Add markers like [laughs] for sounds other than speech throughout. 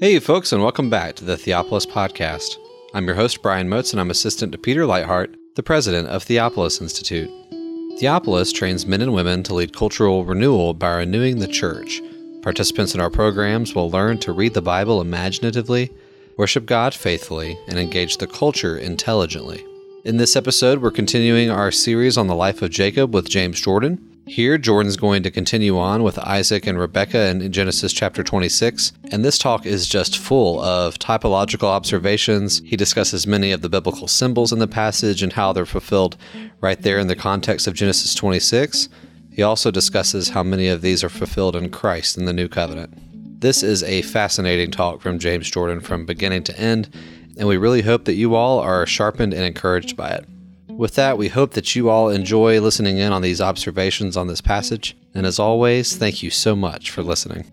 Hey, folks, and welcome back to the Theopolis Podcast. I'm your host, Brian Moats, and I'm assistant to Peter Leithart, the president of Theopolis Institute. Theopolis trains men and women to lead cultural renewal by renewing the church. Participants in our programs will learn to read the Bible imaginatively, worship God faithfully, and engage the culture intelligently. In this episode, we're continuing our series on the life of Jacob with James Jordan. Here, Jordan's going to continue on with Isaac and Rebecca in Genesis chapter 26, and this talk is just full of typological observations. He discusses many of the biblical symbols in the passage and how they're fulfilled right there in the context of Genesis 26. He also discusses how many of these are fulfilled in Christ in the new covenant. This is a fascinating talk from James Jordan from beginning to end, and we really hope that you all are sharpened and encouraged by it. With that, we hope that you all enjoy listening in on these observations on this passage, and as always, thank you so much for listening.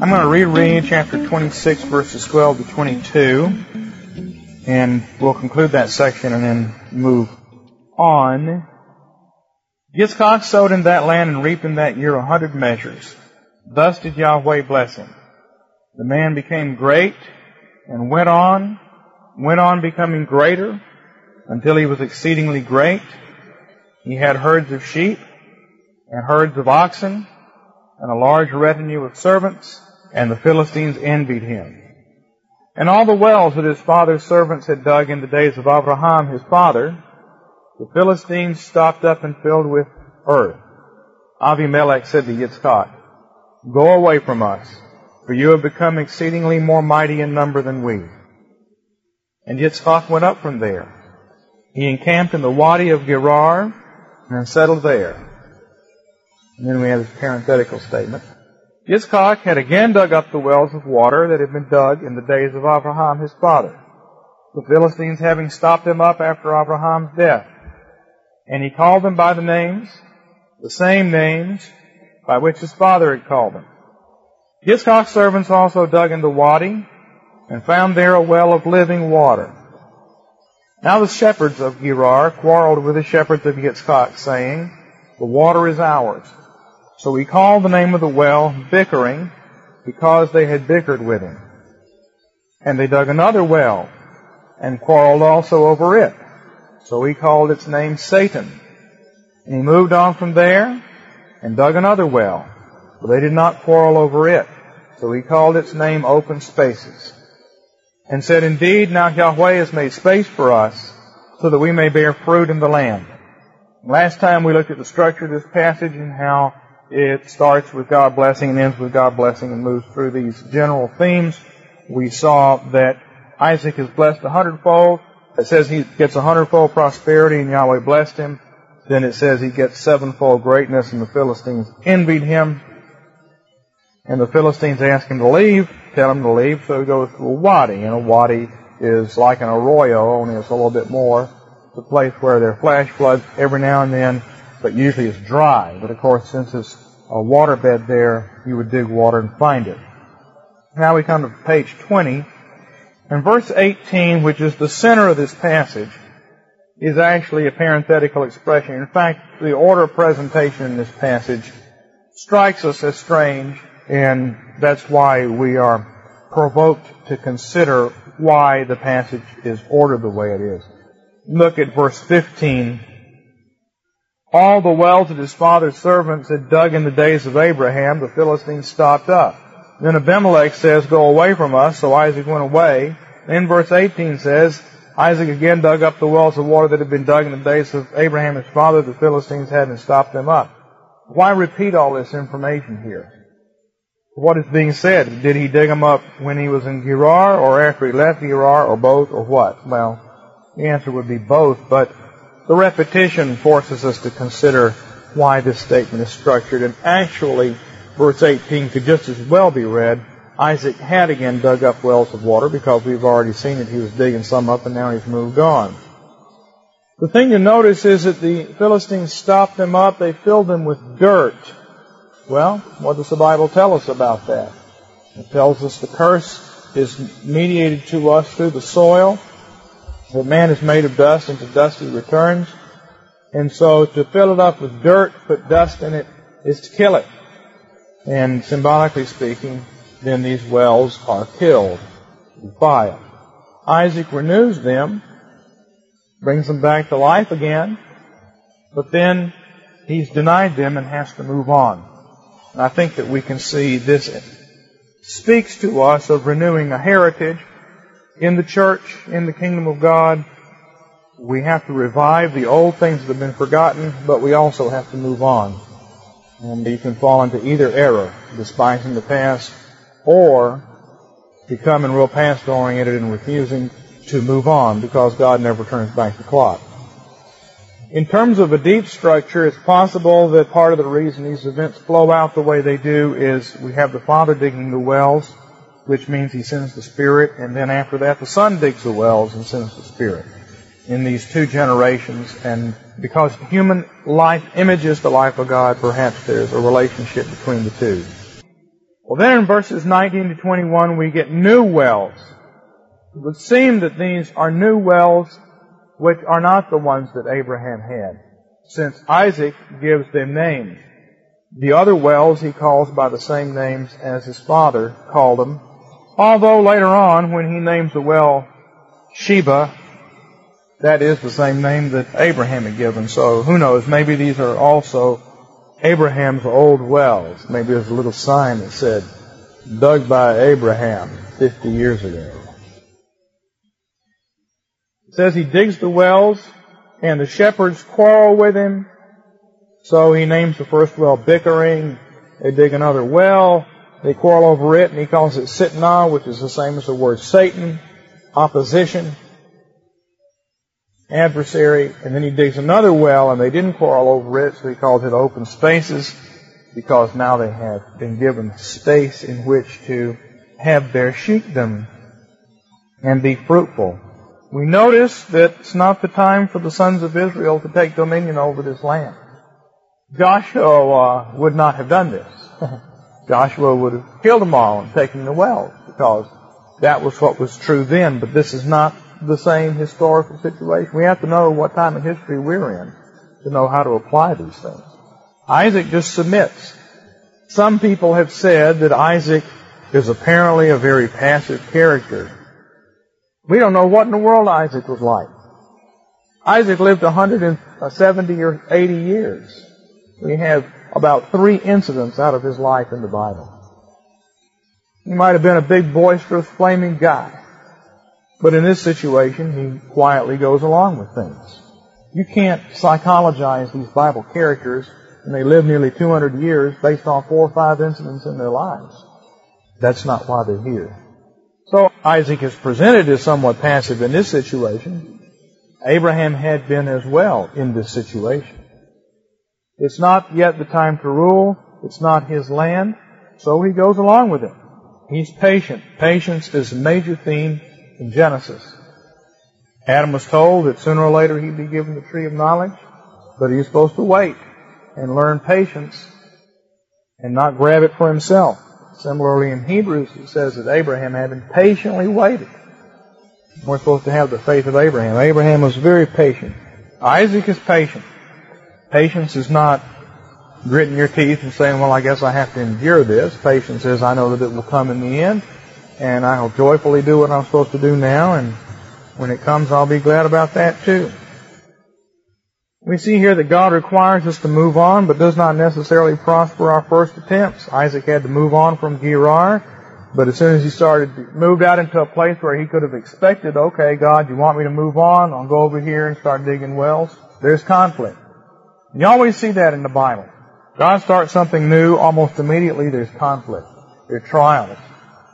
I'm going to reread chapter 26, verses 12 to 22, and we'll conclude that section and then move on. Yitzchak sowed in that land and reaped in that year a hundred measures. Thus did Yahweh bless him. The man became great and went on, went on becoming greater until he was exceedingly great. He had herds of sheep and herds of oxen and a large retinue of servants, and the Philistines envied him. And all the wells that his father's servants had dug in the days of Abraham his father, the Philistines stopped up and filled with earth. Avimelech said to Yitzchak, Go away from us, for you have become exceedingly more mighty in number than we. And Yitzchak went up from there. He encamped in the wadi of Gerar and settled there. And then we have this parenthetical statement. Yitzchak had again dug up the wells of water that had been dug in the days of Abraham his father, the Philistines having stopped them up after Abraham's death. And he called them by the names, the same names by which his father had called them. Yitzchak's servants also dug in the wadi and found there a well of living water. Now the shepherds of Gerar quarreled with the shepherds of Yitzchak, saying, The water is ours. So he called the name of the well Bickering, because they had bickered with him. And they dug another well, and quarreled also over it. So he called its name Satan. And he moved on from there, and dug another well, but they did not quarrel over it. So he called its name Open Spaces. And said, Indeed, now Yahweh has made space for us, so that we may bear fruit in the land. Last time we looked at the structure of this passage and how it starts with God blessing and ends with God blessing and moves through these general themes. We saw that Isaac is blessed a hundredfold. It says he gets a hundredfold prosperity and Yahweh blessed him. Then it says he gets sevenfold greatness and the Philistines envied him. And the Philistines ask him to leave, tell him to leave, so he goes to a wadi. And a wadi is like an arroyo, only it's a little bit more. It's a place where there are flash floods every now and then but usually it's dry. But of course, since it's a waterbed there, you would dig water and find it. Now we come to page 20. And verse 18, which is the center of this passage, is actually a parenthetical expression. In fact, the order of presentation in this passage strikes us as strange, and that's why we are provoked to consider why the passage is ordered the way it is. Look at verse 15 all the wells that his father's servants had dug in the days of Abraham, the Philistines stopped up. Then Abimelech says, Go away from us. So Isaac went away. Then verse 18 says, Isaac again dug up the wells of water that had been dug in the days of Abraham his father. The Philistines hadn't stopped them up. Why repeat all this information here? What is being said? Did he dig them up when he was in Gerar or after he left Gerar or both or what? Well, the answer would be both, but the repetition forces us to consider why this statement is structured. And actually, verse 18 could just as well be read, Isaac had again dug up wells of water because we've already seen that he was digging some up and now he's moved on. The thing to notice is that the Philistines stopped them up, they filled them with dirt. Well, what does the Bible tell us about that? It tells us the curse is mediated to us through the soil, that man is made of dust, and to dust he returns. And so to fill it up with dirt, put dust in it, is to kill it. And symbolically speaking, then these wells are killed with fire. Isaac renews them, brings them back to life again, but then he's denied them and has to move on. And I think that we can see this speaks to us of renewing a heritage in the church, in the kingdom of God. We have to revive the old things that have been forgotten, but we also have to move on. And you can fall into either error, despising the past, or becoming real past oriented and refusing to move on because God never turns back the clock. In terms of a deep structure, it's possible that part of the reason these events flow out the way they do is we have the Father digging the wells, which means He sends the Spirit, and then after that the Son digs the wells and sends the Spirit in these two generations. And because human life images the life of God, perhaps there's a relationship between the two. Well, then in verses 19 to 21, we get new wells. It would seem that these are new wells which are not the ones that Abraham had, since Isaac gives them names. The other wells he calls by the same names as his father called them, although later on, when he names the well Sheba, that is the same name that Abraham had given. So who knows, maybe these are also Abraham's old wells. Maybe there's a little sign that said, dug by Abraham 50 years ago says he digs the wells and the shepherds quarrel with him. So he names the first well bickering. They dig another well. They quarrel over it and he calls it Sitnah, which is the same as the word Satan, opposition, adversary. And then he digs another well and they didn't quarrel over it, so he calls it open spaces because now they have been given space in which to have their sheepdom and be fruitful. We notice that it's not the time for the sons of Israel to take dominion over this land. Joshua uh, would not have done this. [laughs] Joshua would have killed them all and taken the wells because that was what was true then, but this is not the same historical situation. We have to know what time of history we're in to know how to apply these things. Isaac just submits. Some people have said that Isaac is apparently a very passive character. We don't know what in the world Isaac was like. Isaac lived 170 or 80 years. We have about three incidents out of his life in the Bible. He might have been a big, boisterous, flaming guy. But in this situation, he quietly goes along with things. You can't psychologize these Bible characters and they live nearly 200 years based on four or five incidents in their lives. That's not why they're here. So Isaac is presented as somewhat passive in this situation. Abraham had been as well in this situation. It's not yet the time to rule. It's not his land. So he goes along with it. He's patient. Patience is a major theme in Genesis. Adam was told that sooner or later he'd be given the tree of knowledge, but he's supposed to wait and learn patience and not grab it for himself. Similarly, in Hebrews, it says that Abraham, having patiently waited, we're supposed to have the faith of Abraham. Abraham was very patient. Isaac is patient. Patience is not gritting your teeth and saying, well, I guess I have to endure this. Patience is, I know that it will come in the end, and I'll joyfully do what I'm supposed to do now, and when it comes, I'll be glad about that too. We see here that God requires us to move on, but does not necessarily prosper our first attempts. Isaac had to move on from Gerar, but as soon as he started, moved out into a place where he could have expected, okay, God, you want me to move on? I'll go over here and start digging wells. There's conflict. You always see that in the Bible. God starts something new, almost immediately there's conflict. There's trials.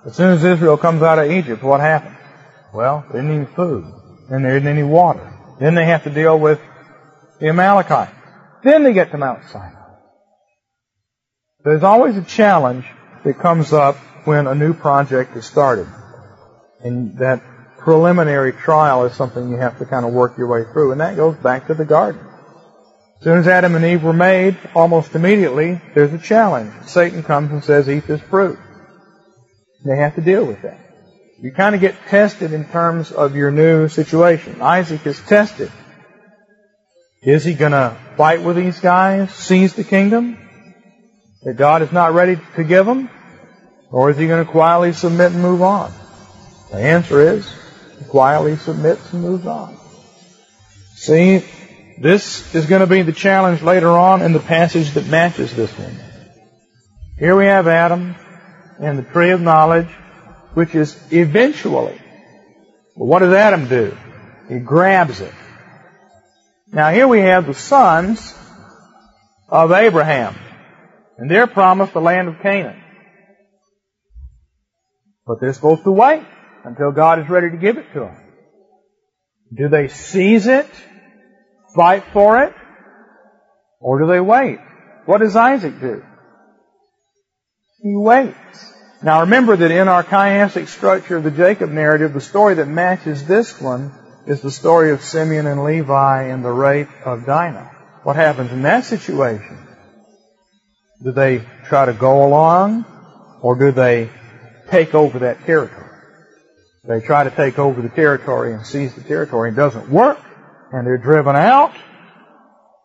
As soon as Israel comes out of Egypt, what happens? Well, there isn't food. and there isn't any water. Then they have to deal with the Amalekites. Then they get to Mount Sinai. There's always a challenge that comes up when a new project is started. And that preliminary trial is something you have to kind of work your way through. And that goes back to the garden. As soon as Adam and Eve were made, almost immediately, there's a challenge. Satan comes and says, eat this fruit. They have to deal with that. You kind of get tested in terms of your new situation. Isaac is tested. Is he going to fight with these guys, seize the kingdom? That God is not ready to give him? Or is he going to quietly submit and move on? The answer is, quietly submits and moves on. See, this is going to be the challenge later on in the passage that matches this one. Here we have Adam and the tree of knowledge, which is eventually. What does Adam do? He grabs it. Now here we have the sons of Abraham, and they're promised the land of Canaan. But they're supposed to wait until God is ready to give it to them. Do they seize it, fight for it, or do they wait? What does Isaac do? He waits. Now remember that in our chiastic structure of the Jacob narrative, the story that matches this one is the story of Simeon and Levi and the rape of Dinah. What happens in that situation? Do they try to go along or do they take over that territory? They try to take over the territory and seize the territory. It doesn't work, and they're driven out.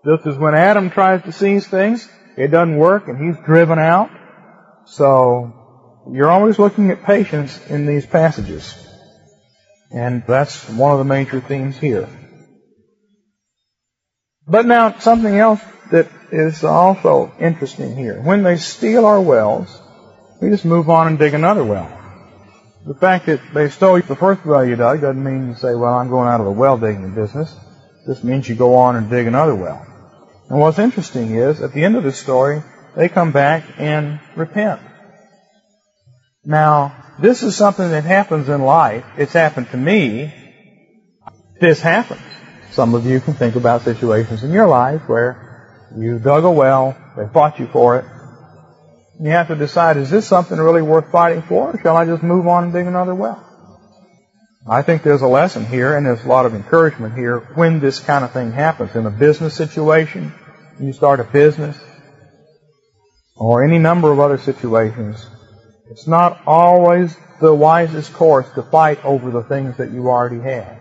Just as when Adam tries to seize things, it doesn't work, and he's driven out. So, you're always looking at patience in these passages. And that's one of the major themes here. But now, something else that is also interesting here. When they steal our wells, we just move on and dig another well. The fact that they stole the first well you dug doesn't mean you say, well, I'm going out of the well digging business. This means you go on and dig another well. And what's interesting is, at the end of the story, they come back and repent. Now, this is something that happens in life. It's happened to me. This happens. Some of you can think about situations in your life where you dug a well, they fought you for it, you have to decide, is this something really worth fighting for, or shall I just move on and dig another well? I think there's a lesson here, and there's a lot of encouragement here when this kind of thing happens. In a business situation, you start a business, or any number of other situations, it's not always the wisest course to fight over the things that you already have.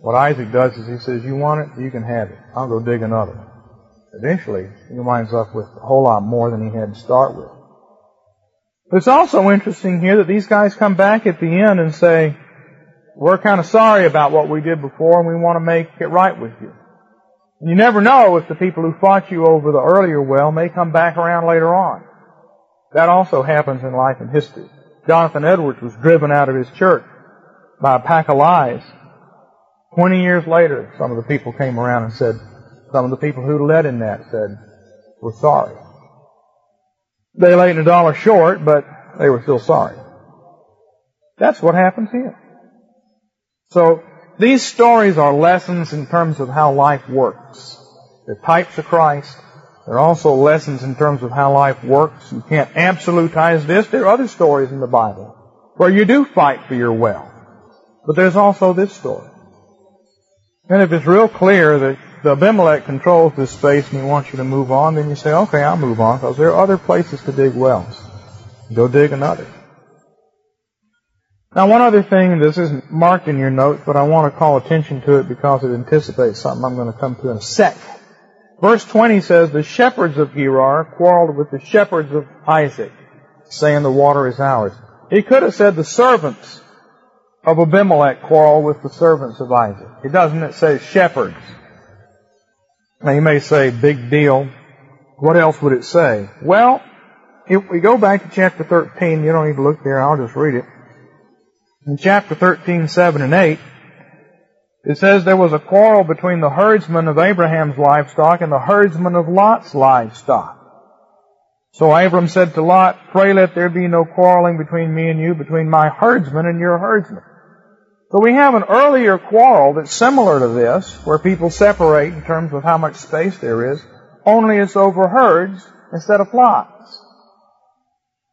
What Isaac does is he says, you want it, you can have it. I'll go dig another eventually he winds up with a whole lot more than he had to start with. But it's also interesting here that these guys come back at the end and say, we're kind of sorry about what we did before and we want to make it right with you. And you never know if the people who fought you over the earlier well may come back around later on. That also happens in life and history. Jonathan Edwards was driven out of his church by a pack of lies. Twenty years later, some of the people came around and said, some of the people who led in that said, we're sorry. They laid a dollar short, but they were still sorry. That's what happens here. So, these stories are lessons in terms of how life works. They're types of Christ. They're also lessons in terms of how life works. You can't absolutize this. There are other stories in the Bible where you do fight for your well. But there's also this story. And if it's real clear that the Abimelech controls this space and he wants you to move on, then you say, okay, I'll move on because there are other places to dig wells. Go dig another. Now one other thing, this isn't marked in your notes, but I want to call attention to it because it anticipates something I'm going to come to in a sec. Verse 20 says, the shepherds of Gerar quarreled with the shepherds of Isaac, saying the water is ours. He could have said the servants of Abimelech quarrel with the servants of Isaac. It doesn't, it says shepherds. Now you may say, big deal. What else would it say? Well, if we go back to chapter 13, you don't need to look there, I'll just read it. In chapter 13, 7 and 8, it says there was a quarrel between the herdsmen of Abraham's livestock and the herdsmen of Lot's livestock. So Abram said to Lot, Pray let there be no quarreling between me and you, between my herdsmen and your herdsmen. So we have an earlier quarrel that's similar to this, where people separate in terms of how much space there is, only it's over herds instead of flocks.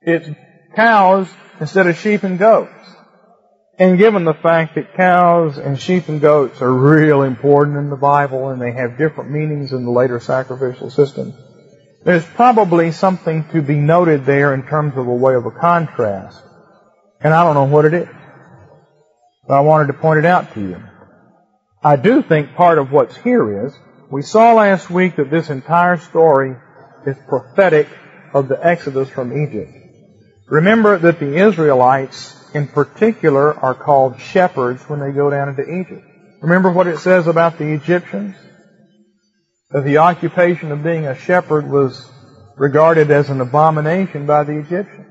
It's cows instead of sheep and goats. And given the fact that cows and sheep and goats are real important in the Bible and they have different meanings in the later sacrificial system, there's probably something to be noted there in terms of a way of a contrast. And I don't know what it is. But I wanted to point it out to you. I do think part of what's here is, we saw last week that this entire story is prophetic of the exodus from Egypt. Remember that the Israelites in particular are called shepherds when they go down into Egypt. Remember what it says about the Egyptians? That the occupation of being a shepherd was regarded as an abomination by the Egyptians.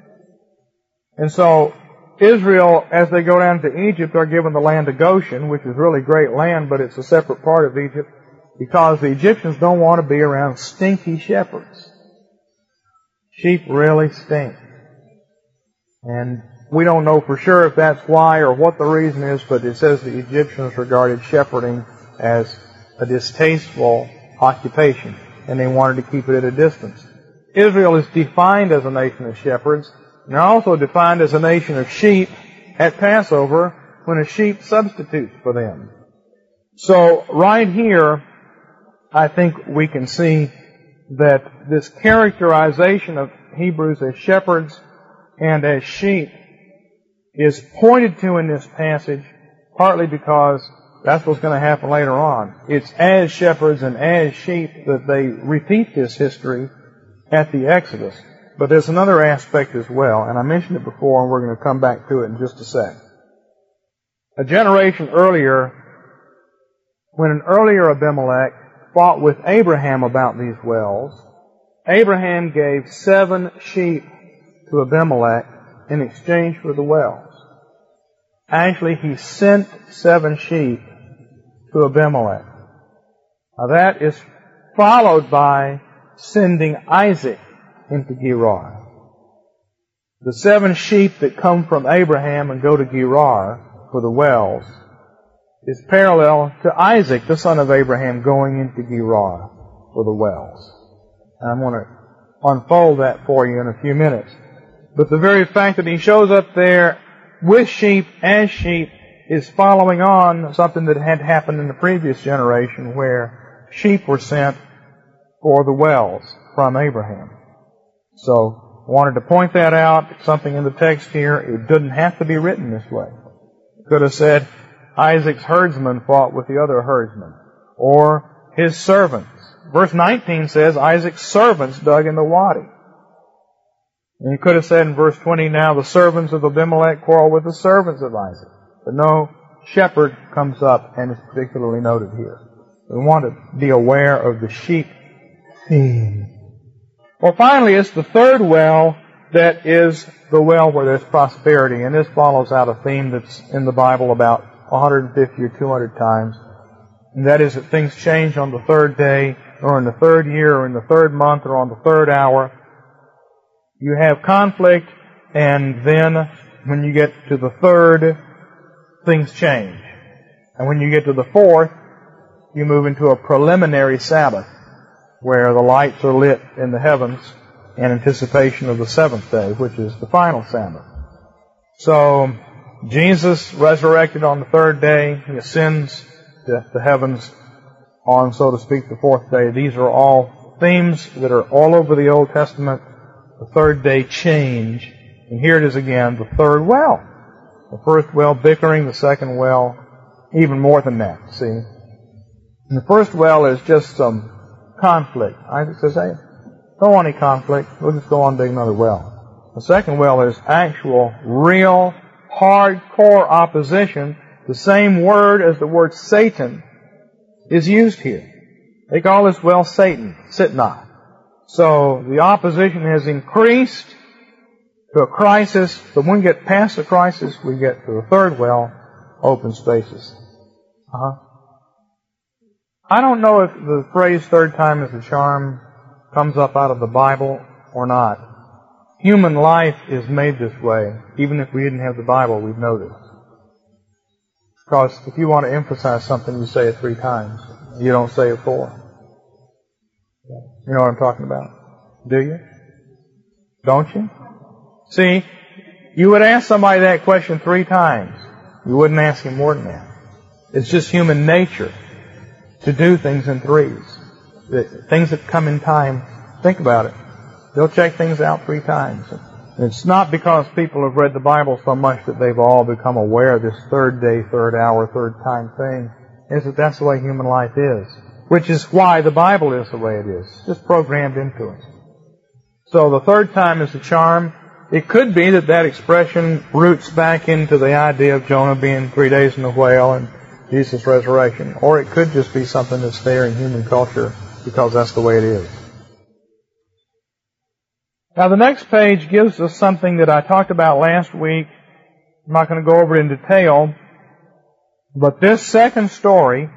And so Israel, as they go down to Egypt, are given the land of Goshen, which is really great land, but it's a separate part of Egypt, because the Egyptians don't want to be around stinky shepherds. Sheep really stink. And we don't know for sure if that's why or what the reason is, but it says the Egyptians regarded shepherding as a distasteful occupation, and they wanted to keep it at a distance. Israel is defined as a nation of shepherds, and also defined as a nation of sheep at Passover when a sheep substitutes for them. So right here, I think we can see that this characterization of Hebrews as shepherds and as sheep is pointed to in this passage partly because that's what's going to happen later on. It's as shepherds and as sheep that they repeat this history at the Exodus. But there's another aspect as well, and I mentioned it before, and we're going to come back to it in just a sec. A generation earlier, when an earlier Abimelech fought with Abraham about these wells, Abraham gave seven sheep to Abimelech in exchange for the wells. Actually, he sent seven sheep to Abimelech. Now that is followed by sending Isaac into Gerar. The seven sheep that come from Abraham and go to Gerar for the wells is parallel to Isaac, the son of Abraham, going into Gerar for the wells. And I'm going to unfold that for you in a few minutes. But the very fact that he shows up there with sheep as sheep is following on something that had happened in the previous generation where sheep were sent for the wells from Abraham. So, I wanted to point that out. something in the text here. It didn't have to be written this way. Could have said, Isaac's herdsmen fought with the other herdsmen. Or his servants. Verse 19 says, Isaac's servants dug in the wadi. And you could have said in verse 20, now the servants of Abimelech quarrel with the servants of Isaac. But no, shepherd comes up and is particularly noted here. We want to be aware of the sheep theme. Well, finally, it's the third well that is the well where there's prosperity. And this follows out a theme that's in the Bible about 150 or 200 times. And that is that things change on the third day, or in the third year, or in the third month, or on the third hour. You have conflict, and then when you get to the third, things change. And when you get to the fourth, you move into a preliminary Sabbath, where the lights are lit in the heavens in anticipation of the seventh day, which is the final Sabbath. So, Jesus resurrected on the third day, he ascends to the heavens on, so to speak, the fourth day. These are all themes that are all over the Old Testament the third day change. And here it is again, the third well. The first well bickering, the second well even more than that, see? And the first well is just some conflict. Isaac says, hey, don't want any conflict. We'll just go on dig another well. The second well is actual, real, hardcore opposition. The same word as the word Satan is used here. They call this well Satan, Sitnah. So the opposition has increased to a crisis, but when we get past the crisis, we get to the third well, open spaces. Uh-huh. I don't know if the phrase third time is a charm comes up out of the Bible or not. Human life is made this way. Even if we didn't have the Bible, we'd know this. Because if you want to emphasize something, you say it three times. You don't say it four. You know what I'm talking about? Do you? Don't you? See, you would ask somebody that question three times. You wouldn't ask him more than that. It's just human nature to do things in threes. Things that come in time, think about it. They'll check things out three times. It's not because people have read the Bible so much that they've all become aware of this third day, third hour, third time thing. It's that that's the way human life is which is why the Bible is the way it is. Just programmed into it. So the third time is the charm. It could be that that expression roots back into the idea of Jonah being three days in the whale and Jesus' resurrection. Or it could just be something that's there in human culture because that's the way it is. Now the next page gives us something that I talked about last week. I'm not going to go over it in detail, but this second story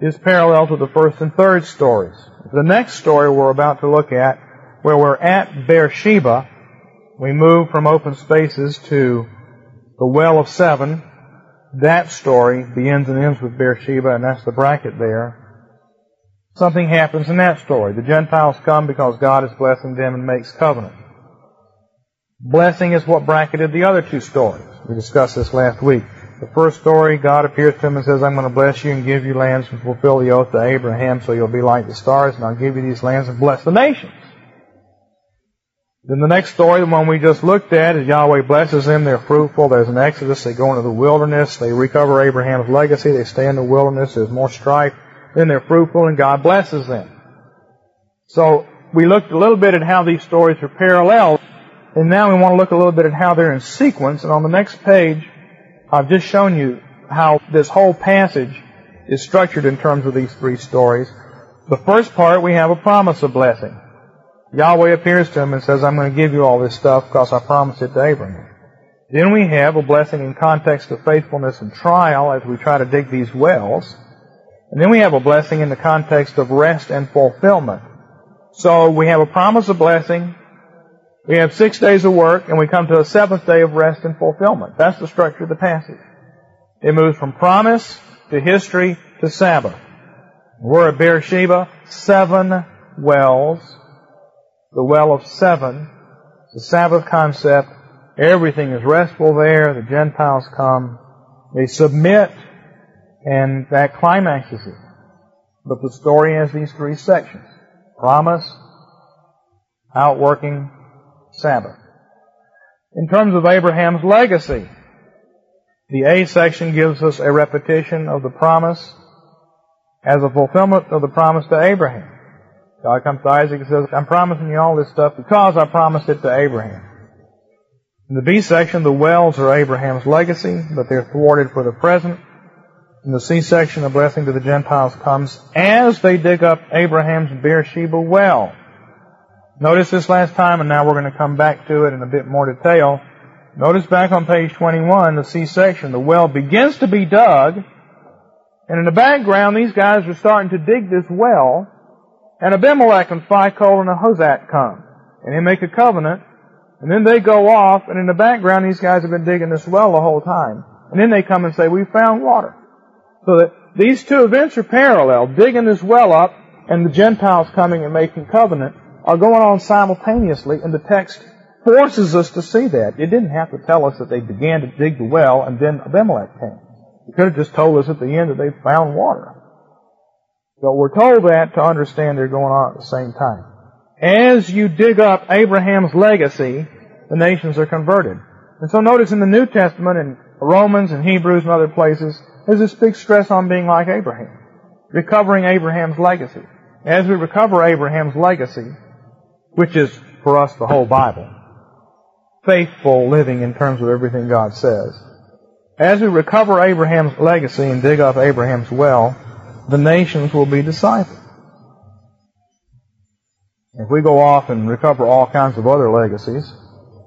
is parallel to the first and third stories. The next story we're about to look at, where we're at Beersheba, we move from open spaces to the well of seven. That story begins and ends with Beersheba, and that's the bracket there. Something happens in that story. The Gentiles come because God is blessing them and makes covenant. Blessing is what bracketed the other two stories. We discussed this last week. The first story, God appears to him and says, I'm going to bless you and give you lands and fulfill the oath to Abraham so you'll be like the stars and I'll give you these lands and bless the nations. Then the next story, the one we just looked at, is Yahweh blesses them, they're fruitful, there's an exodus, they go into the wilderness, they recover Abraham's legacy, they stay in the wilderness, there's more strife, then they're fruitful and God blesses them. So, we looked a little bit at how these stories are parallel, and now we want to look a little bit at how they're in sequence, and on the next page, I've just shown you how this whole passage is structured in terms of these three stories. The first part, we have a promise of blessing. Yahweh appears to him and says, I'm going to give you all this stuff because I promised it to Abraham. Then we have a blessing in context of faithfulness and trial as we try to dig these wells. And then we have a blessing in the context of rest and fulfillment. So we have a promise of blessing, we have six days of work, and we come to a seventh day of rest and fulfillment. That's the structure of the passage. It moves from promise to history to Sabbath. We're at Beersheba, seven wells, the well of seven, the Sabbath concept. Everything is restful there. The Gentiles come. They submit, and that climaxes it. But the story has these three sections. Promise, outworking, Sabbath. In terms of Abraham's legacy, the A section gives us a repetition of the promise as a fulfillment of the promise to Abraham. God comes to Isaac and says, I'm promising you all this stuff because I promised it to Abraham. In the B section, the wells are Abraham's legacy, but they're thwarted for the present. In the C section, the blessing to the Gentiles comes as they dig up Abraham's Beersheba well. Notice this last time, and now we're going to come back to it in a bit more detail. Notice back on page 21, the C section, the well begins to be dug, and in the background, these guys are starting to dig this well, and Abimelech and Phicol and Ahuzzath come, and they make a covenant, and then they go off, and in the background, these guys have been digging this well the whole time. And then they come and say, we found water. So that these two events are parallel, digging this well up, and the Gentiles coming and making covenant are going on simultaneously, and the text forces us to see that. It didn't have to tell us that they began to dig the well and then Abimelech came. It could have just told us at the end that they found water. But we're told that to understand they're going on at the same time. As you dig up Abraham's legacy, the nations are converted. And so notice in the New Testament, in Romans and Hebrews and other places, there's this big stress on being like Abraham. Recovering Abraham's legacy. As we recover Abraham's legacy, which is for us the whole Bible. Faithful living in terms of everything God says. As we recover Abraham's legacy and dig up Abraham's well, the nations will be discipled. If we go off and recover all kinds of other legacies,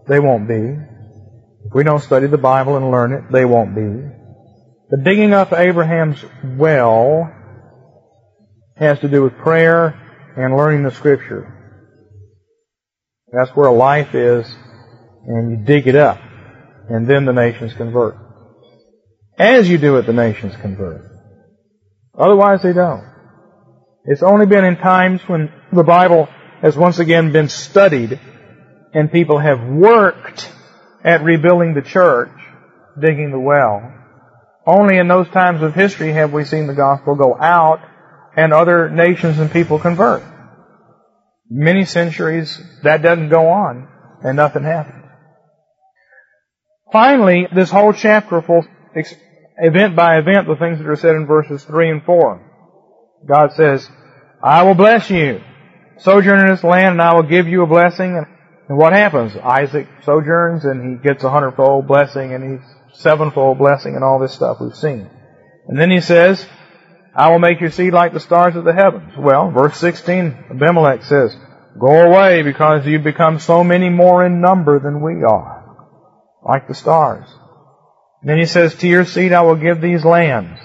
they won't be. If we don't study the Bible and learn it, they won't be. The digging up Abraham's well has to do with prayer and learning the Scripture. That's where life is, and you dig it up, and then the nations convert. As you do it, the nations convert. Otherwise, they don't. It's only been in times when the Bible has once again been studied and people have worked at rebuilding the church, digging the well. Only in those times of history have we seen the gospel go out and other nations and people convert many centuries, that doesn't go on, and nothing happens. Finally, this whole chapter will, event by event, the things that are said in verses 3 and 4. God says, I will bless you. Sojourn in this land, and I will give you a blessing. And what happens? Isaac sojourns and he gets a hundredfold blessing and he's sevenfold blessing and all this stuff we've seen. And then he says, I will make your seed like the stars of the heavens. Well, verse 16, Abimelech says, Go away because you become so many more in number than we are, like the stars. And then he says, To your seed I will give these lands.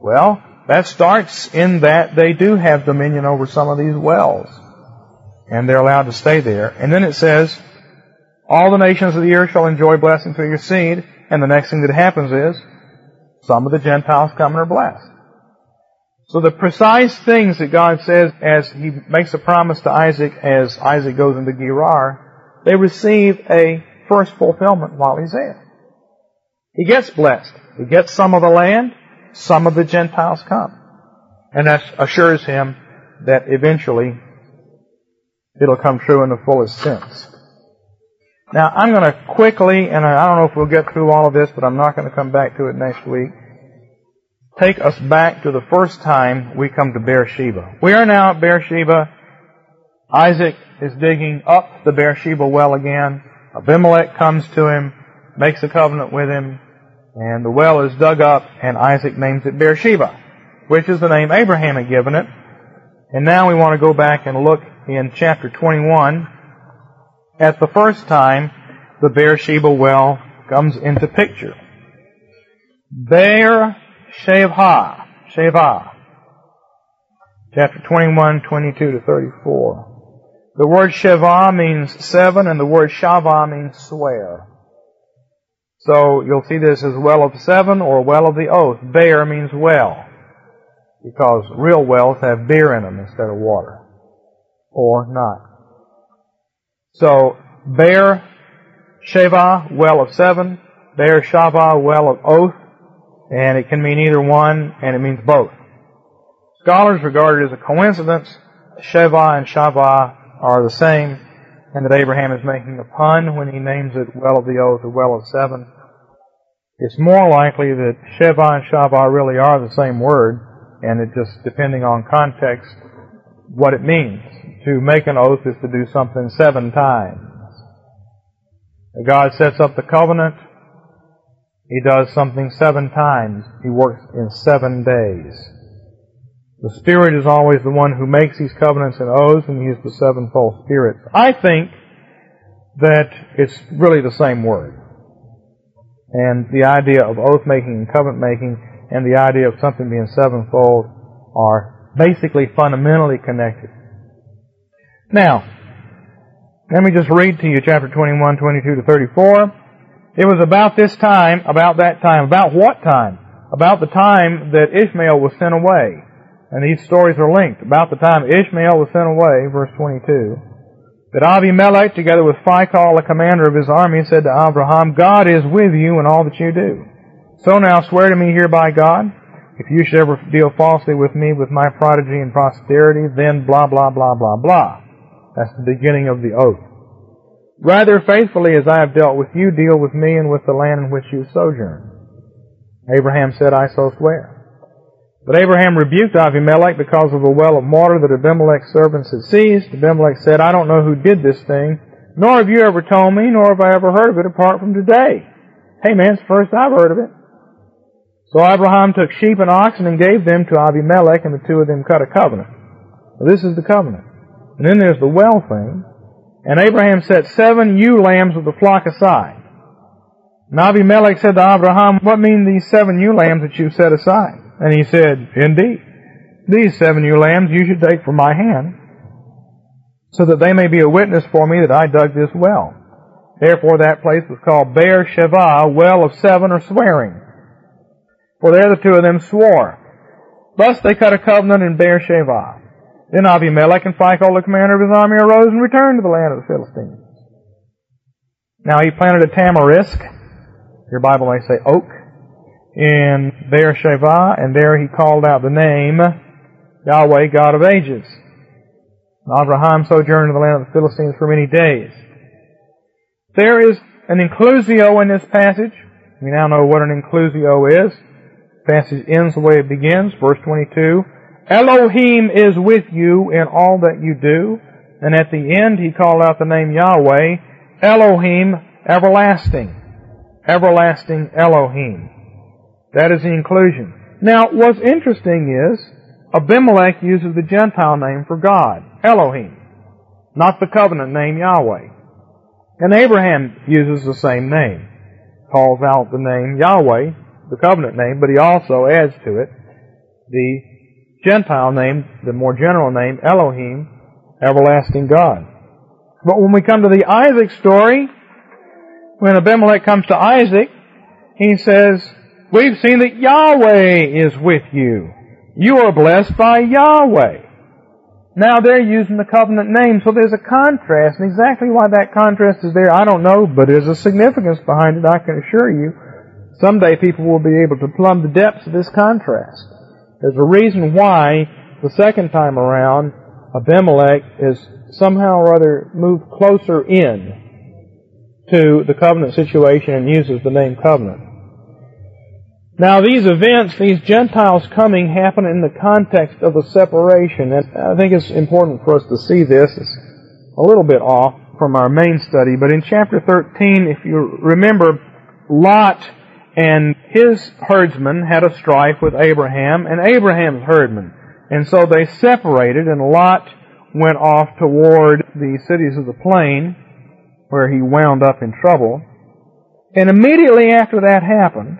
Well, that starts in that they do have dominion over some of these wells. And they're allowed to stay there. And then it says, All the nations of the earth shall enjoy blessing through your seed. And the next thing that happens is, some of the Gentiles come and are blessed. So the precise things that God says as He makes a promise to Isaac as Isaac goes into Gerar, they receive a first fulfillment while he's there. He gets blessed. He gets some of the land, some of the Gentiles come. And that assures him that eventually it'll come true in the fullest sense. Now, I'm going to quickly, and I don't know if we'll get through all of this, but I'm not going to come back to it next week take us back to the first time we come to Beersheba. We are now at Beersheba. Isaac is digging up the Beersheba well again. Abimelech comes to him, makes a covenant with him, and the well is dug up, and Isaac names it Beersheba, which is the name Abraham had given it. And now we want to go back and look in chapter 21 at the first time the Beersheba well comes into picture. Beer Sheva, Sheva. Chapter 21, 22 to 34. The word Sheva means seven and the word Shava means swear. So you'll see this as well of seven or well of the oath. Bear means well. Because real wells have beer in them instead of water. Or not. So, bear, Sheva, well of seven. Bear, Shava, well of oath and it can mean either one, and it means both. Scholars regard it as a coincidence Sheva and Shava are the same, and that Abraham is making a pun when he names it well of the oath or well of seven. It's more likely that Sheva and Shava really are the same word, and it just, depending on context, what it means. To make an oath is to do something seven times. God sets up the covenant, he does something seven times. He works in seven days. The Spirit is always the one who makes these covenants and oaths, and He is the sevenfold Spirit. I think that it's really the same word. And the idea of oath making and covenant making and the idea of something being sevenfold are basically fundamentally connected. Now, let me just read to you chapter 21, 22 to 34. It was about this time, about that time, about what time? About the time that Ishmael was sent away. And these stories are linked. About the time Ishmael was sent away, verse 22, that Abimelech, together with Phicol, the commander of his army, said to Abraham, God is with you in all that you do. So now swear to me here by God, if you should ever deal falsely with me with my prodigy and posterity, then blah, blah, blah, blah, blah. That's the beginning of the oath. Rather faithfully as I have dealt with you, deal with me and with the land in which you sojourn. Abraham said, I so swear. But Abraham rebuked Abimelech because of a well of water that Abimelech's servants had seized. Abimelech said, I don't know who did this thing, nor have you ever told me, nor have I ever heard of it apart from today. Hey man, it's the first I've heard of it. So Abraham took sheep and oxen and gave them to Abimelech, and the two of them cut a covenant. Well, this is the covenant. And then there's the well thing. And Abraham set seven ewe lambs of the flock aside. And Abimelech said to Abraham, What mean these seven ewe lambs that you set aside? And he said, Indeed, these seven ewe lambs you should take from my hand, so that they may be a witness for me that I dug this well. Therefore that place was called Beer Sheva, well of seven or swearing. For there the two of them swore. Thus they cut a covenant in Beer Sheva. Then Abimelech and Phicol, the commander of his army, arose and returned to the land of the Philistines. Now he planted a tamarisk, your Bible may say oak, in Beersheba, and there he called out the name Yahweh, God of ages. And Abraham sojourned in the land of the Philistines for many days. There is an inclusio in this passage. We now know what an inclusio is. The passage ends the way it begins, verse 22. Elohim is with you in all that you do. And at the end, he called out the name Yahweh, Elohim, everlasting. Everlasting Elohim. That is the inclusion. Now, what's interesting is, Abimelech uses the Gentile name for God, Elohim, not the covenant name Yahweh. And Abraham uses the same name, calls out the name Yahweh, the covenant name, but he also adds to it the Gentile name, the more general name, Elohim, everlasting God. But when we come to the Isaac story, when Abimelech comes to Isaac, he says, We've seen that Yahweh is with you. You are blessed by Yahweh. Now they're using the covenant name, so there's a contrast, and exactly why that contrast is there, I don't know, but there's a significance behind it, I can assure you. Someday people will be able to plumb the depths of this contrast. There's a reason why the second time around Abimelech is somehow or other moved closer in to the covenant situation and uses the name covenant. Now these events, these Gentiles coming, happen in the context of the separation. And I think it's important for us to see this. It's a little bit off from our main study, but in chapter 13, if you remember, Lot and his herdsmen had a strife with Abraham and Abraham's herdmen. And so they separated and Lot went off toward the cities of the plain where he wound up in trouble. And immediately after that happened,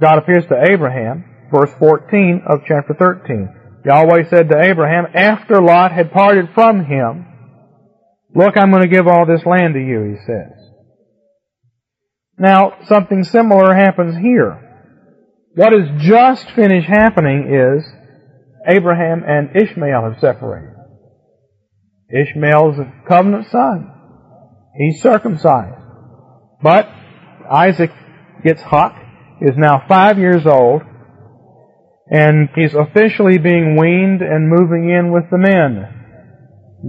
God appears to Abraham, verse 14 of chapter 13. Yahweh said to Abraham, after Lot had parted from him, Look, I'm going to give all this land to you, he says. Now, something similar happens here. What has just finished happening is Abraham and Ishmael have separated. Ishmael is a covenant son. He's circumcised. But Isaac gets hot, is now five years old, and he's officially being weaned and moving in with the men.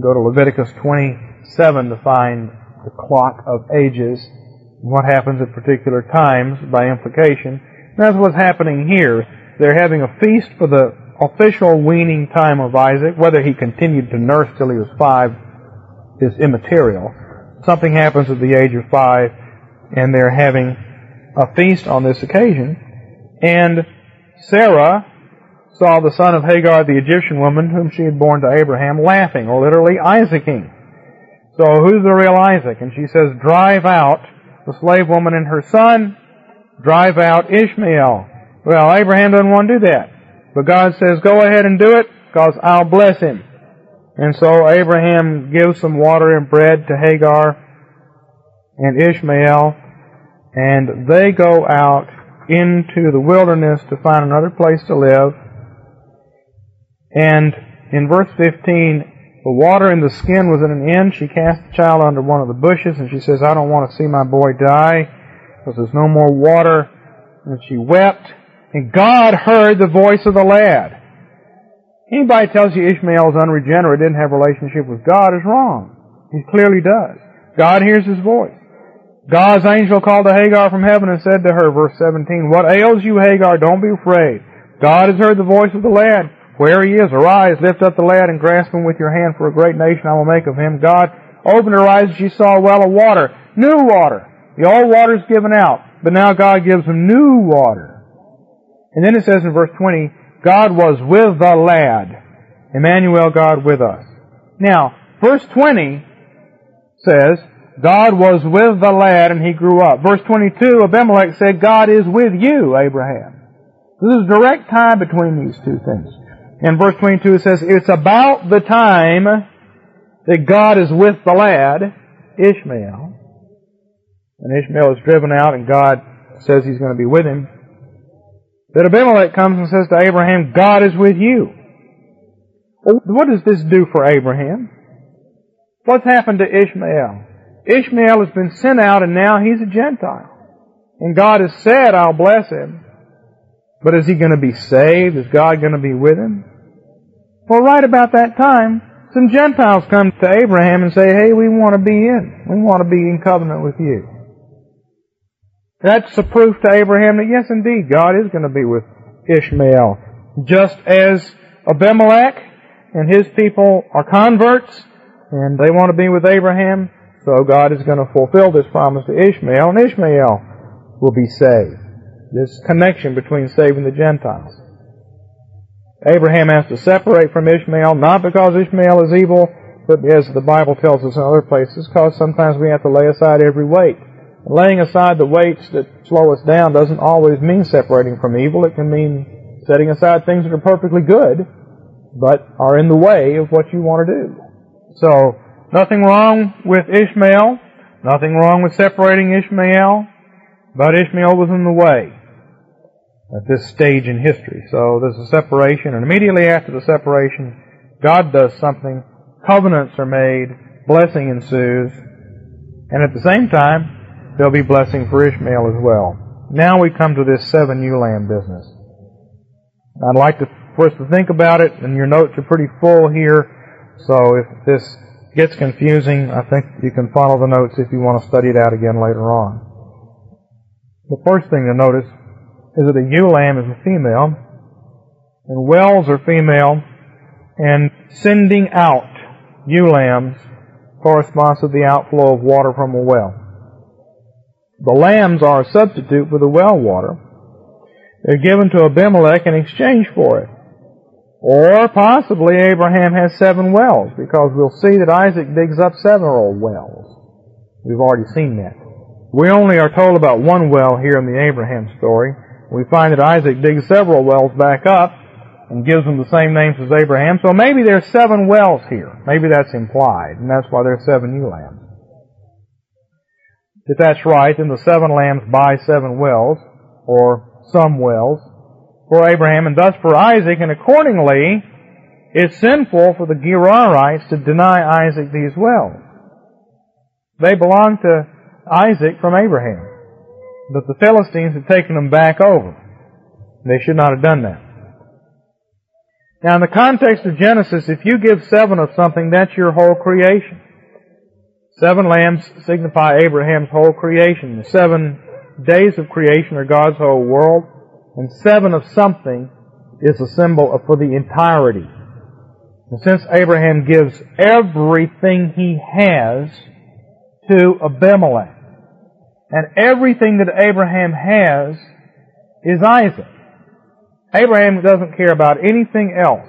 Go to Leviticus 27 to find the clock of ages what happens at particular times by implication. That's what's happening here. They're having a feast for the official weaning time of Isaac. Whether he continued to nurse till he was five is immaterial. Something happens at the age of five, and they're having a feast on this occasion. And Sarah saw the son of Hagar, the Egyptian woman, whom she had borne to Abraham, laughing, or literally Isaacing. So who's the real Isaac? And she says, drive out the slave woman and her son, drive out Ishmael. Well, Abraham doesn't want to do that. But God says, go ahead and do it, because I'll bless him. And so Abraham gives some water and bread to Hagar and Ishmael, and they go out into the wilderness to find another place to live. And in verse 15, the water in the skin was at an end. She cast the child under one of the bushes, and she says, I don't want to see my boy die, because there's no more water. And she wept, and God heard the voice of the lad. Anybody tells you Ishmael is unregenerate, didn't have a relationship with God, is wrong. He clearly does. God hears his voice. God's angel called to Hagar from heaven and said to her, verse 17, What ails you, Hagar? Don't be afraid. God has heard the voice of the lad. Where he is, arise, lift up the lad and grasp him with your hand, for a great nation I will make of him. God opened her eyes and she saw a well of water, new water. The old water's given out, but now God gives him new water. And then it says in verse 20, God was with the lad. Emmanuel, God with us. Now, verse 20 says, God was with the lad and he grew up. Verse 22, Abimelech said, God is with you, Abraham. This is direct tie between these two things. In verse 22 it says, It's about the time that God is with the lad, Ishmael. And Ishmael is driven out and God says he's going to be with him. That Abimelech comes and says to Abraham, God is with you. Oh, what does this do for Abraham? What's happened to Ishmael? Ishmael has been sent out and now he's a Gentile. And God has said, I'll bless him. But is he going to be saved? Is God going to be with him? Well, right about that time, some Gentiles come to Abraham and say, hey, we want to be in. We want to be in covenant with you. That's a proof to Abraham that yes, indeed, God is going to be with Ishmael. Just as Abimelech and his people are converts, and they want to be with Abraham, so God is going to fulfill this promise to Ishmael, and Ishmael will be saved. This connection between saving the Gentiles. Abraham has to separate from Ishmael, not because Ishmael is evil, but as the Bible tells us in other places, because sometimes we have to lay aside every weight. Laying aside the weights that slow us down doesn't always mean separating from evil. It can mean setting aside things that are perfectly good, but are in the way of what you want to do. So, nothing wrong with Ishmael, nothing wrong with separating Ishmael, but Ishmael was in the way at this stage in history. So there's a separation, and immediately after the separation, God does something, covenants are made, blessing ensues, and at the same time, there'll be blessing for Ishmael as well. Now we come to this seven ewe lamb business. I'd like to, for us to think about it, and your notes are pretty full here, so if this gets confusing, I think you can follow the notes if you want to study it out again later on. The first thing to notice is that a ewe lamb is a female, and wells are female, and sending out ewe lambs corresponds to the outflow of water from a well. The lambs are a substitute for the well water. They're given to Abimelech in exchange for it. Or possibly Abraham has seven wells, because we'll see that Isaac digs up several wells. We've already seen that. We only are told about one well here in the Abraham story, we find that Isaac digs several wells back up and gives them the same names as Abraham. So maybe there's seven wells here. Maybe that's implied, and that's why there's seven ewe lambs. If that's right, then the seven lambs buy seven wells, or some wells, for Abraham and thus for Isaac, and accordingly, it's sinful for the Gerarites to deny Isaac these wells. They belong to Isaac from Abraham but the Philistines had taken them back over. They should not have done that. Now, in the context of Genesis, if you give seven of something, that's your whole creation. Seven lambs signify Abraham's whole creation. The seven days of creation are God's whole world, and seven of something is a symbol for the entirety. And since Abraham gives everything he has to Abimelech, and everything that Abraham has is Isaac. Abraham doesn't care about anything else.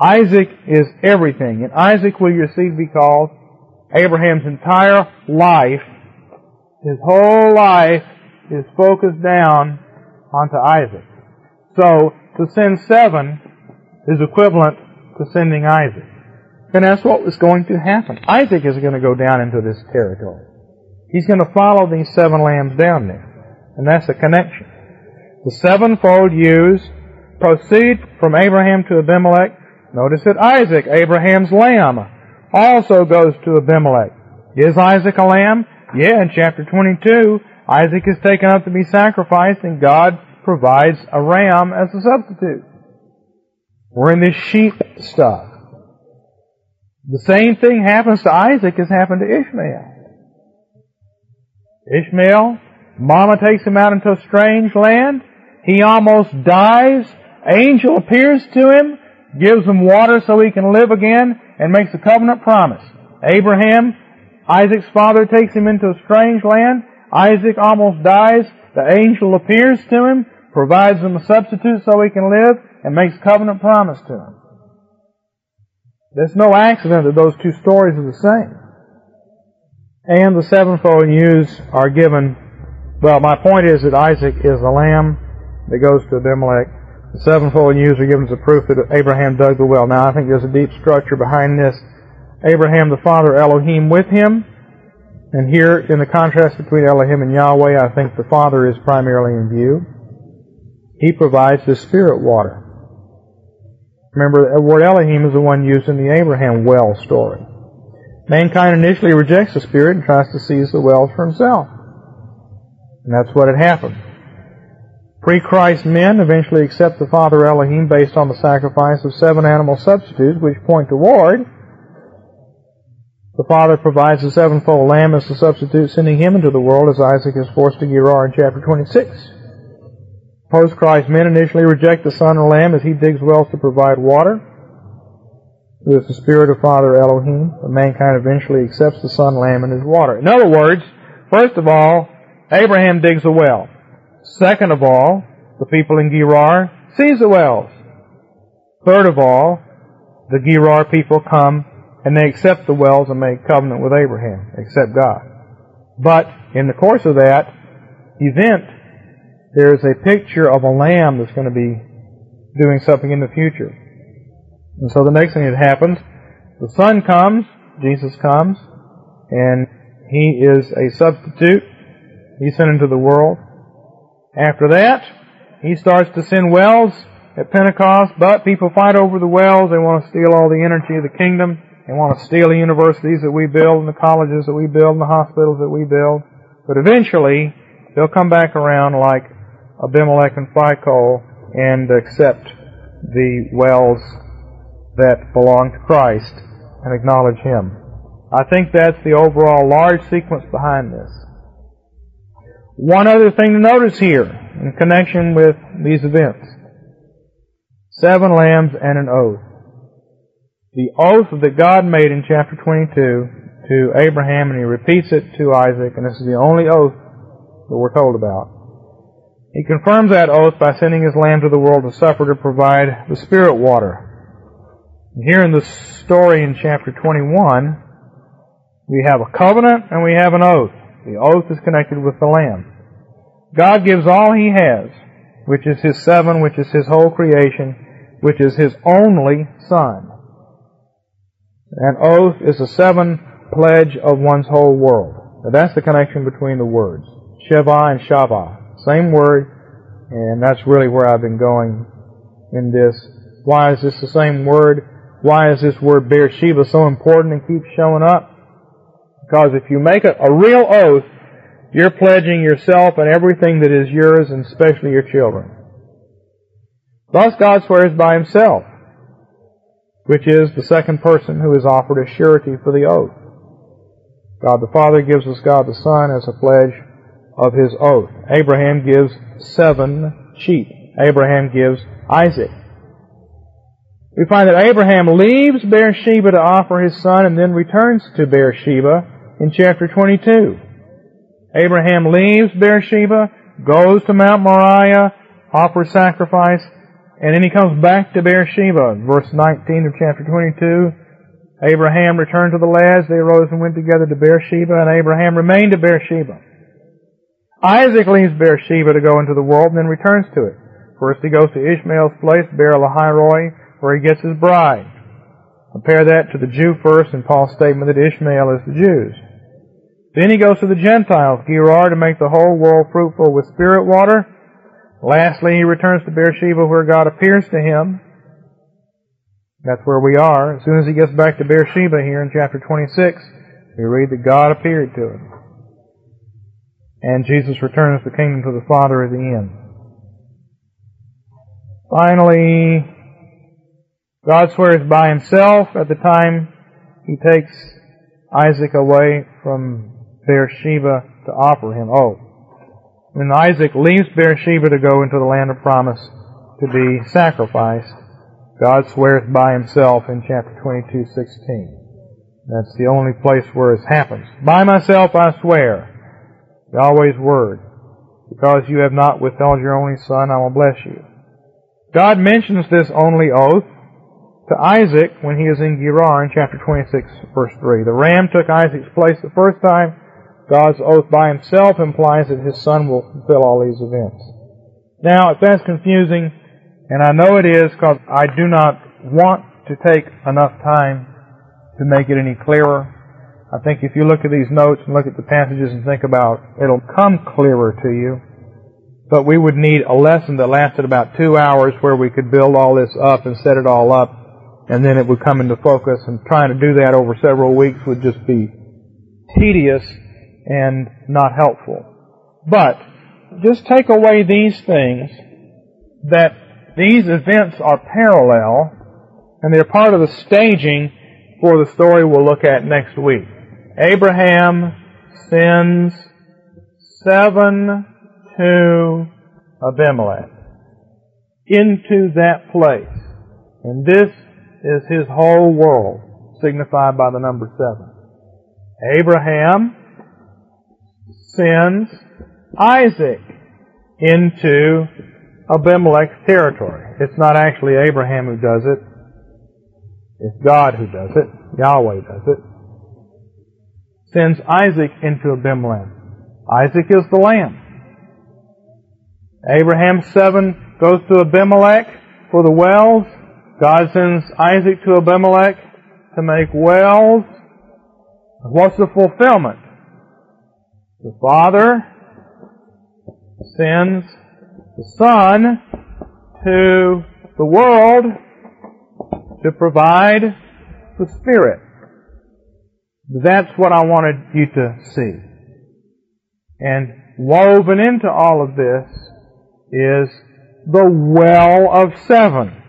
Isaac is everything. And Isaac will your seed be called. Abraham's entire life, his whole life is focused down onto Isaac. So, to send seven is equivalent to sending Isaac. And that's what was going to happen. Isaac is going to go down into this territory. He's going to follow these seven lambs down there. And that's the connection. The sevenfold ewes proceed from Abraham to Abimelech. Notice that Isaac, Abraham's lamb, also goes to Abimelech. Is Isaac a lamb? Yeah, in chapter 22, Isaac is taken up to be sacrificed and God provides a ram as a substitute. We're in this sheep stuff. The same thing happens to Isaac as happened to Ishmael. Ishmael, Mama takes him out into a strange land. He almost dies. Angel appears to him, gives him water so he can live again, and makes a covenant promise. Abraham, Isaac's father, takes him into a strange land. Isaac almost dies. The angel appears to him, provides him a substitute so he can live, and makes covenant promise to him. There's no accident that those two stories are the same and the sevenfold ewes are given. Well, my point is that Isaac is the lamb that goes to Abimelech. The sevenfold ewes are given as a proof that Abraham dug the well. Now, I think there's a deep structure behind this. Abraham, the father, Elohim with him. And here, in the contrast between Elohim and Yahweh, I think the Father is primarily in view. He provides the spirit water. Remember, the word Elohim is the one used in the Abraham well story. Mankind initially rejects the Spirit and tries to seize the wells for himself. And that's what had happened. Pre-Christ men eventually accept the Father Elohim based on the sacrifice of seven animal substitutes which point toward the Father provides the sevenfold lamb as the substitute, sending him into the world as Isaac is forced to Gerar in chapter 26. Post-Christ men initially reject the Son or Lamb as he digs wells to provide water. Who is the Spirit of Father Elohim, but mankind eventually accepts the Son, Lamb, and His water. In other words, first of all, Abraham digs a well. Second of all, the people in Gerar seize the wells. Third of all, the Gerar people come and they accept the wells and make covenant with Abraham, accept God. But in the course of that event, there's a picture of a lamb that's going to be doing something in the future. And so the next thing that happens, the Son comes, Jesus comes, and He is a substitute. He's sent into the world. After that, He starts to send wells at Pentecost, but people fight over the wells. They want to steal all the energy of the kingdom. They want to steal the universities that we build and the colleges that we build and the hospitals that we build. But eventually, they'll come back around like Abimelech and Phicol and accept the wells that belong to Christ and acknowledge Him. I think that's the overall large sequence behind this. One other thing to notice here in connection with these events. Seven lambs and an oath. The oath that God made in chapter 22 to Abraham, and he repeats it to Isaac, and this is the only oath that we're told about. He confirms that oath by sending his lamb to the world to suffer to provide the spirit water. Here in the story in chapter 21, we have a covenant and we have an oath. The oath is connected with the lamb. God gives all he has, which is his seven, which is his whole creation, which is his only son. An oath is a seven pledge of one's whole world. Now that's the connection between the words. Sheva and Shava. Same word, and that's really where I've been going in this. Why is this the same word? Why is this word Beersheba so important and keeps showing up? Because if you make it a real oath, you're pledging yourself and everything that is yours, and especially your children. Thus God swears by himself, which is the second person who is offered as surety for the oath. God the Father gives us God the Son as a pledge of his oath. Abraham gives seven sheep. Abraham gives Isaac. We find that Abraham leaves Beersheba to offer his son and then returns to Beersheba in chapter 22. Abraham leaves Beersheba, goes to Mount Moriah, offers sacrifice, and then he comes back to Beersheba. Verse 19 of chapter 22, Abraham returned to the lads. They arose and went together to Beersheba, and Abraham remained at Beersheba. Isaac leaves Beersheba to go into the world and then returns to it. First he goes to Ishmael's place, Beer Lahai where he gets his bride. Compare that to the Jew first and Paul's statement that Ishmael is the Jews. Then he goes to the Gentiles, Gerar, to make the whole world fruitful with spirit water. Lastly, he returns to Beersheba where God appears to him. That's where we are. As soon as he gets back to Beersheba here in chapter 26, we read that God appeared to him and Jesus returns the kingdom to the Father at the end. Finally, God swears by himself at the time he takes Isaac away from Beersheba to offer him oath. When Isaac leaves Beersheba to go into the land of promise to be sacrificed, God swears by himself in chapter 22:16. That's the only place where it happens. By myself I swear. Yahweh's word. Because you have not withheld your only son, I will bless you. God mentions this only oath to Isaac when he is in Gerar in chapter 26 verse 3. The ram took Isaac's place the first time. God's oath by himself implies that his son will fulfill all these events. Now, if that's confusing, and I know it is because I do not want to take enough time to make it any clearer, I think if you look at these notes and look at the passages and think about, it'll come clearer to you. But we would need a lesson that lasted about two hours where we could build all this up and set it all up, and then it would come into focus. And trying to do that over several weeks would just be tedious and not helpful. But just take away these things that these events are parallel and they're part of the staging for the story we'll look at next week. Abraham sends seven to Abimelech into that place. And this is his whole world, signified by the number seven. Abraham sends Isaac into Abimelech's territory. It's not actually Abraham who does it. It's God who does it. Yahweh does it. Sends Isaac into Abimelech. Isaac is the lamb. Abraham 7 goes to Abimelech for the wells. God sends Isaac to Abimelech to make wells. What's the fulfillment? The Father sends the Son to the world to provide the Spirit. That's what I wanted you to see. And woven into all of this is the well of seven,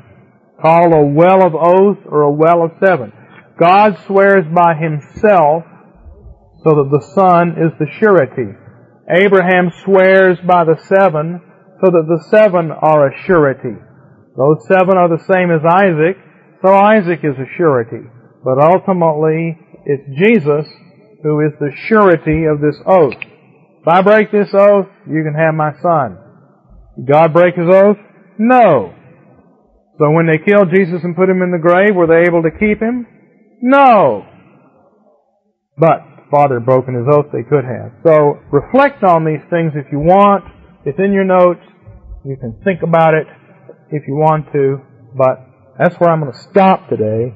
called a well of oath or a well of seven. God swears by himself so that the Son is the surety. Abraham swears by the seven so that the seven are a surety. Those seven are the same as Isaac, so Isaac is a surety. But ultimately, it's Jesus who is the surety of this oath. If I break this oath, you can have my son. Did God break his oath? No. So when they killed Jesus and put him in the grave, were they able to keep him? No. But Father had broken his oath, they could have. So reflect on these things if you want. It's in your notes. You can think about it if you want to. But that's where I'm going to stop today.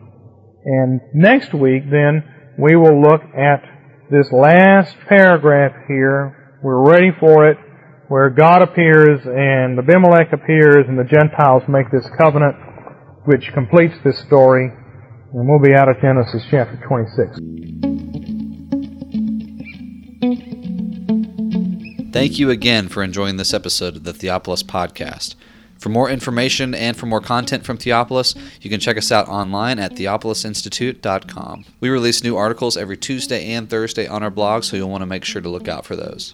And next week, then, we will look at this last paragraph here. We're ready for it, where God appears and Abimelech appears and the Gentiles make this covenant, which completes this story. And we'll be out of Genesis chapter 26. Thank you again for enjoying this episode of the Theopolis Podcast. For more information and for more content from Theopolis, you can check us out online at theopolisinstitute.com. We release new articles every Tuesday and Thursday on our blog, so you'll want to make sure to look out for those.